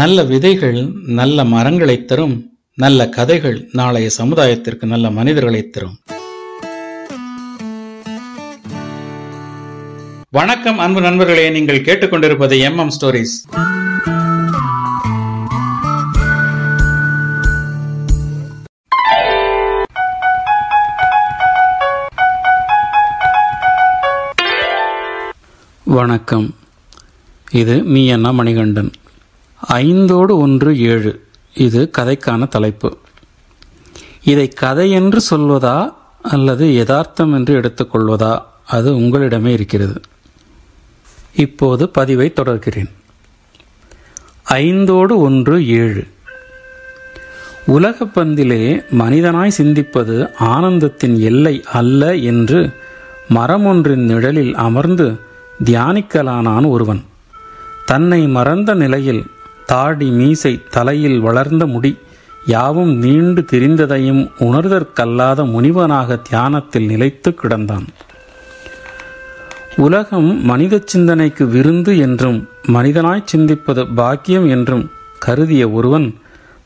நல்ல விதைகள் நல்ல மரங்களை தரும் நல்ல கதைகள் நாளைய சமுதாயத்திற்கு நல்ல மனிதர்களை தரும். வணக்கம் அன்பு நண்பர்களே. நீங்கள் கேட்டுக்கொண்டிருப்பது எம் எம் ஸ்டோரிஸ் வணக்கம். இது மீ அண்ணா மணிகண்டன். ஐந்தோடு ஒன்று ஏழு. இது கதைக்கான தலைப்பு. இதை கதை என்று சொல்வதா அல்லது யதார்த்தம் என்று எடுத்துக்கொள்வதா அது உங்களிடமே இருக்கிறது. இப்போது பதிவை தொடர்கிறேன். ஐந்தோடு ஒன்று ஏழு. உலகப் பந்திலே மனிதனாய் சிந்திப்பது ஆனந்தத்தின் எல்லை அல்ல என்று மரமொன்றின் நிழலில் அமர்ந்து தியானிக்கலானான் ஒருவன். தன்னை மறந்த நிலையில் தாடி மீசை தலையில் வளர்ந்த முடி யாவும் நீண்டு திரிந்ததையும் உணர்தற்கல்லாத முனிவனாக தியானத்தில் நிலைத்து கிடந்தான். உலகம் மனித சிந்தனைக்கு விருந்து என்றும் மனிதனாய் சிந்திப்பது பாக்கியம் என்றும் கருதிய ஒருவன்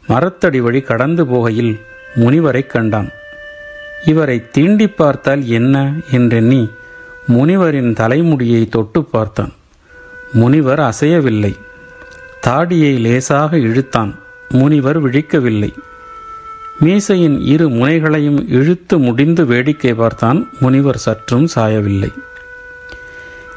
மரத்தடி வழி கடந்து போகையில் முனிவரை கண்டான். இவரை தீண்டி பார்த்தால் என்ன என்றெண்ணி முனிவரின் தலைமுடியை தொட்டு பார்த்தான். முனிவர் அசையவில்லை. தாடியை லேசாக இழுத்தான். முனிவர் விழிக்கவில்லை. மீசையின் இரு முனைகளையும் இழுத்து முடிந்து வேடிக்கை பார்த்தான். முனிவர் சற்றும் சாயவில்லை.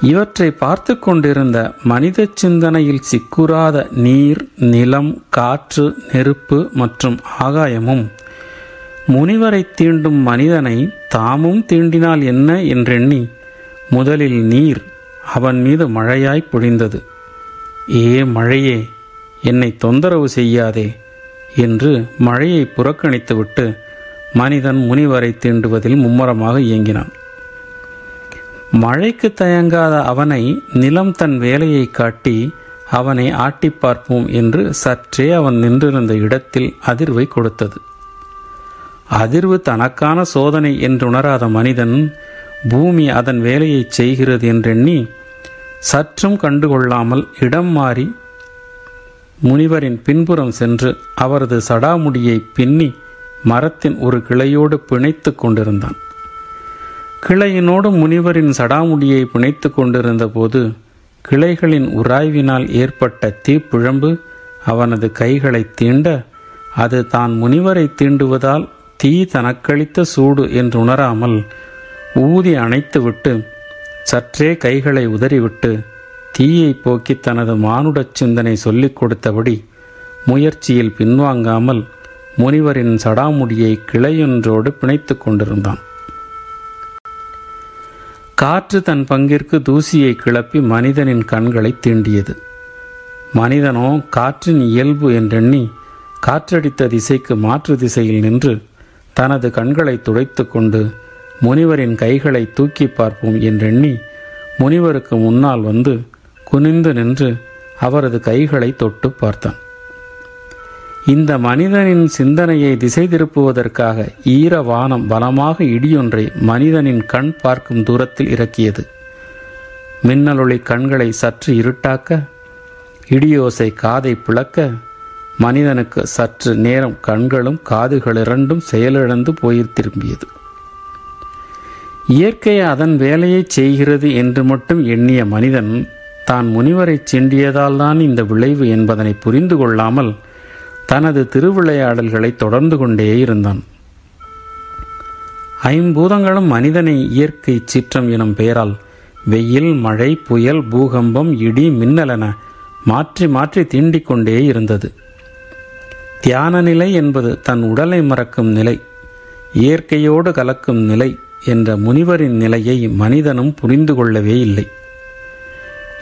இவற்றை பார்த்து கொண்டிருந்த மனித சிந்தனையில் சிக்குறாத நீர் நிலம் காற்று நெருப்பு மற்றும் ஆகாயமும் முனிவரை தீண்டும் மனிதனை தாமும் தீண்டினால் என்ன என்றெண்ணி முதலில் நீர் அவன் மீது மழையாய் பொழிந்தது. ஏ மழையே என்னை தொந்தரவு செய்யாதே என்று மழையை புறக்கணித்துவிட்டு மனிதன் முனிவரை தீண்டுவதில் மும்முரமாக இயங்கினான். மழைக்கு தயங்காத அவனை நிலம் தன் வேலையை காட்டி அவனை ஆட்டி பார்ப்போம் என்று சற்றே அவன் நின்றிருந்த இடத்தில் அதிர்வை கொடுத்தது. அதிர்வு தனக்கான சோதனை என்றுணராத மனிதன் பூமி அதன் வேலையை செய்கிறது என்றெண்ணி சற்றும் கண்டுகொள்ளாமல் இடம் மாறி முனிவரின் பின்புறம் சென்று அவரது சடாமுடியை பின்னி மரத்தின் ஒரு கிளையோடு பிணைத்து கொண்டிருந்தான். கிளையினோடு முனிவரின் சடாமுடியை பிணைத்து கொண்டிருந்த போது கிளைகளின் உராய்வினால் ஏற்பட்ட தீப்பிழம்பு அவனது கைகளை தீண்ட அது தான் முனிவரை தீண்டுவதால் தீ தனக்களித்த சூடு என்று உணராமல் ஊதி அணைத்துவிட்டு சற்றே கைகளை உதறிவிட்டு தீயை போக்கி தனது மானுடச் சிந்தனை சொல்லிக் கொடுத்தபடி முயற்சியில் பின்வாங்காமல் முனிவரின் சடாமுடியை கிளையொன்றோடு பிணைத்து கொண்டிருந்தான். காற்று தன் பங்கிற்கு தூசியை கிளப்பி மனிதனின் கண்களை தீண்டியது. மனிதனோ காற்றின் இயல்பு என்றெண்ணி காற்றடித்த திசைக்கு மாற்று திசையில் நின்று தனது கண்களை துடைத்து கொண்டு முனிவரின் கைகளை தூக்கி பார்ப்போம் என்றெண்ணி முனிவருக்கு முன்னால் வந்து குனிந்து நின்று அவரது கைகளை தொட்டு பார்த்தான். இந்த மனிதனின் சிந்தனையை திசை திருப்புவதற்காக ஈர வானம் பலமாக இடியொன்றை மனிதனின் கண் பார்க்கும் தூரத்தில் இறக்கியது. மின்னலொளி கண்களை சற்று இருட்டாக்க இடியோசை காதை பிளக்க மனிதனுக்கு சற்று நேரம் கண்களும் காதுகள் இரண்டும் செயலிழந்து போய் திரும்பியது. இயற்கை அதன் வேலையை செய்கிறது என்று மட்டும் எண்ணிய மனிதன் தான் முனிவரை சென்றியதால்தான் இந்த விளைவு என்பதனை புரிந்து கொள்ளாமல் தனது திருவிளையாடல்களை தொடர்ந்து கொண்டே இருந்தான். ஐம்பூதங்களும் மனிதனை இயற்கை சீற்றம் எனும் பெயரால் வெயில் மழை புயல் பூகம்பம் இடி மின்னலென மாற்றி மாற்றி தீண்டிக்கொண்டே இருந்தது. தியான நிலை என்பது தன் உடலை மறக்கும் நிலை இயற்கையோடு கலக்கும் நிலை என்ற முனிவரின் நிலையை மனிதனும் புரிந்து கொள்ளவே இல்லை.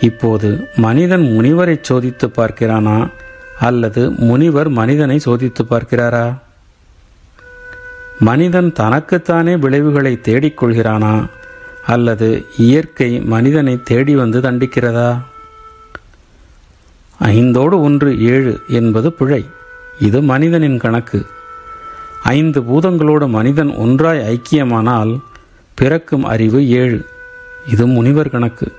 இப்போது மனிதன் முனிவரை சோதித்து பார்க்கிறானா? அல்லது முனிவர் மனிதனை சோதித்து பார்க்கிறாரா? மனிதன் தனக்குத்தானே விளைவுகளை தேடிக்கொள்கிறானா அல்லது இயற்கை மனிதனை தேடி வந்து தண்டிக்கிறதா? ஐந்தோடு ஒன்று ஏழு என்பது பிழை. இது மனிதனின் கணக்கு. ஐந்து பூதங்களோடு மனிதன் ஒன்றாய் ஐக்கியமானால் பிறக்கும் அறிவு ஏழு. இது முனிவர் கணக்கு.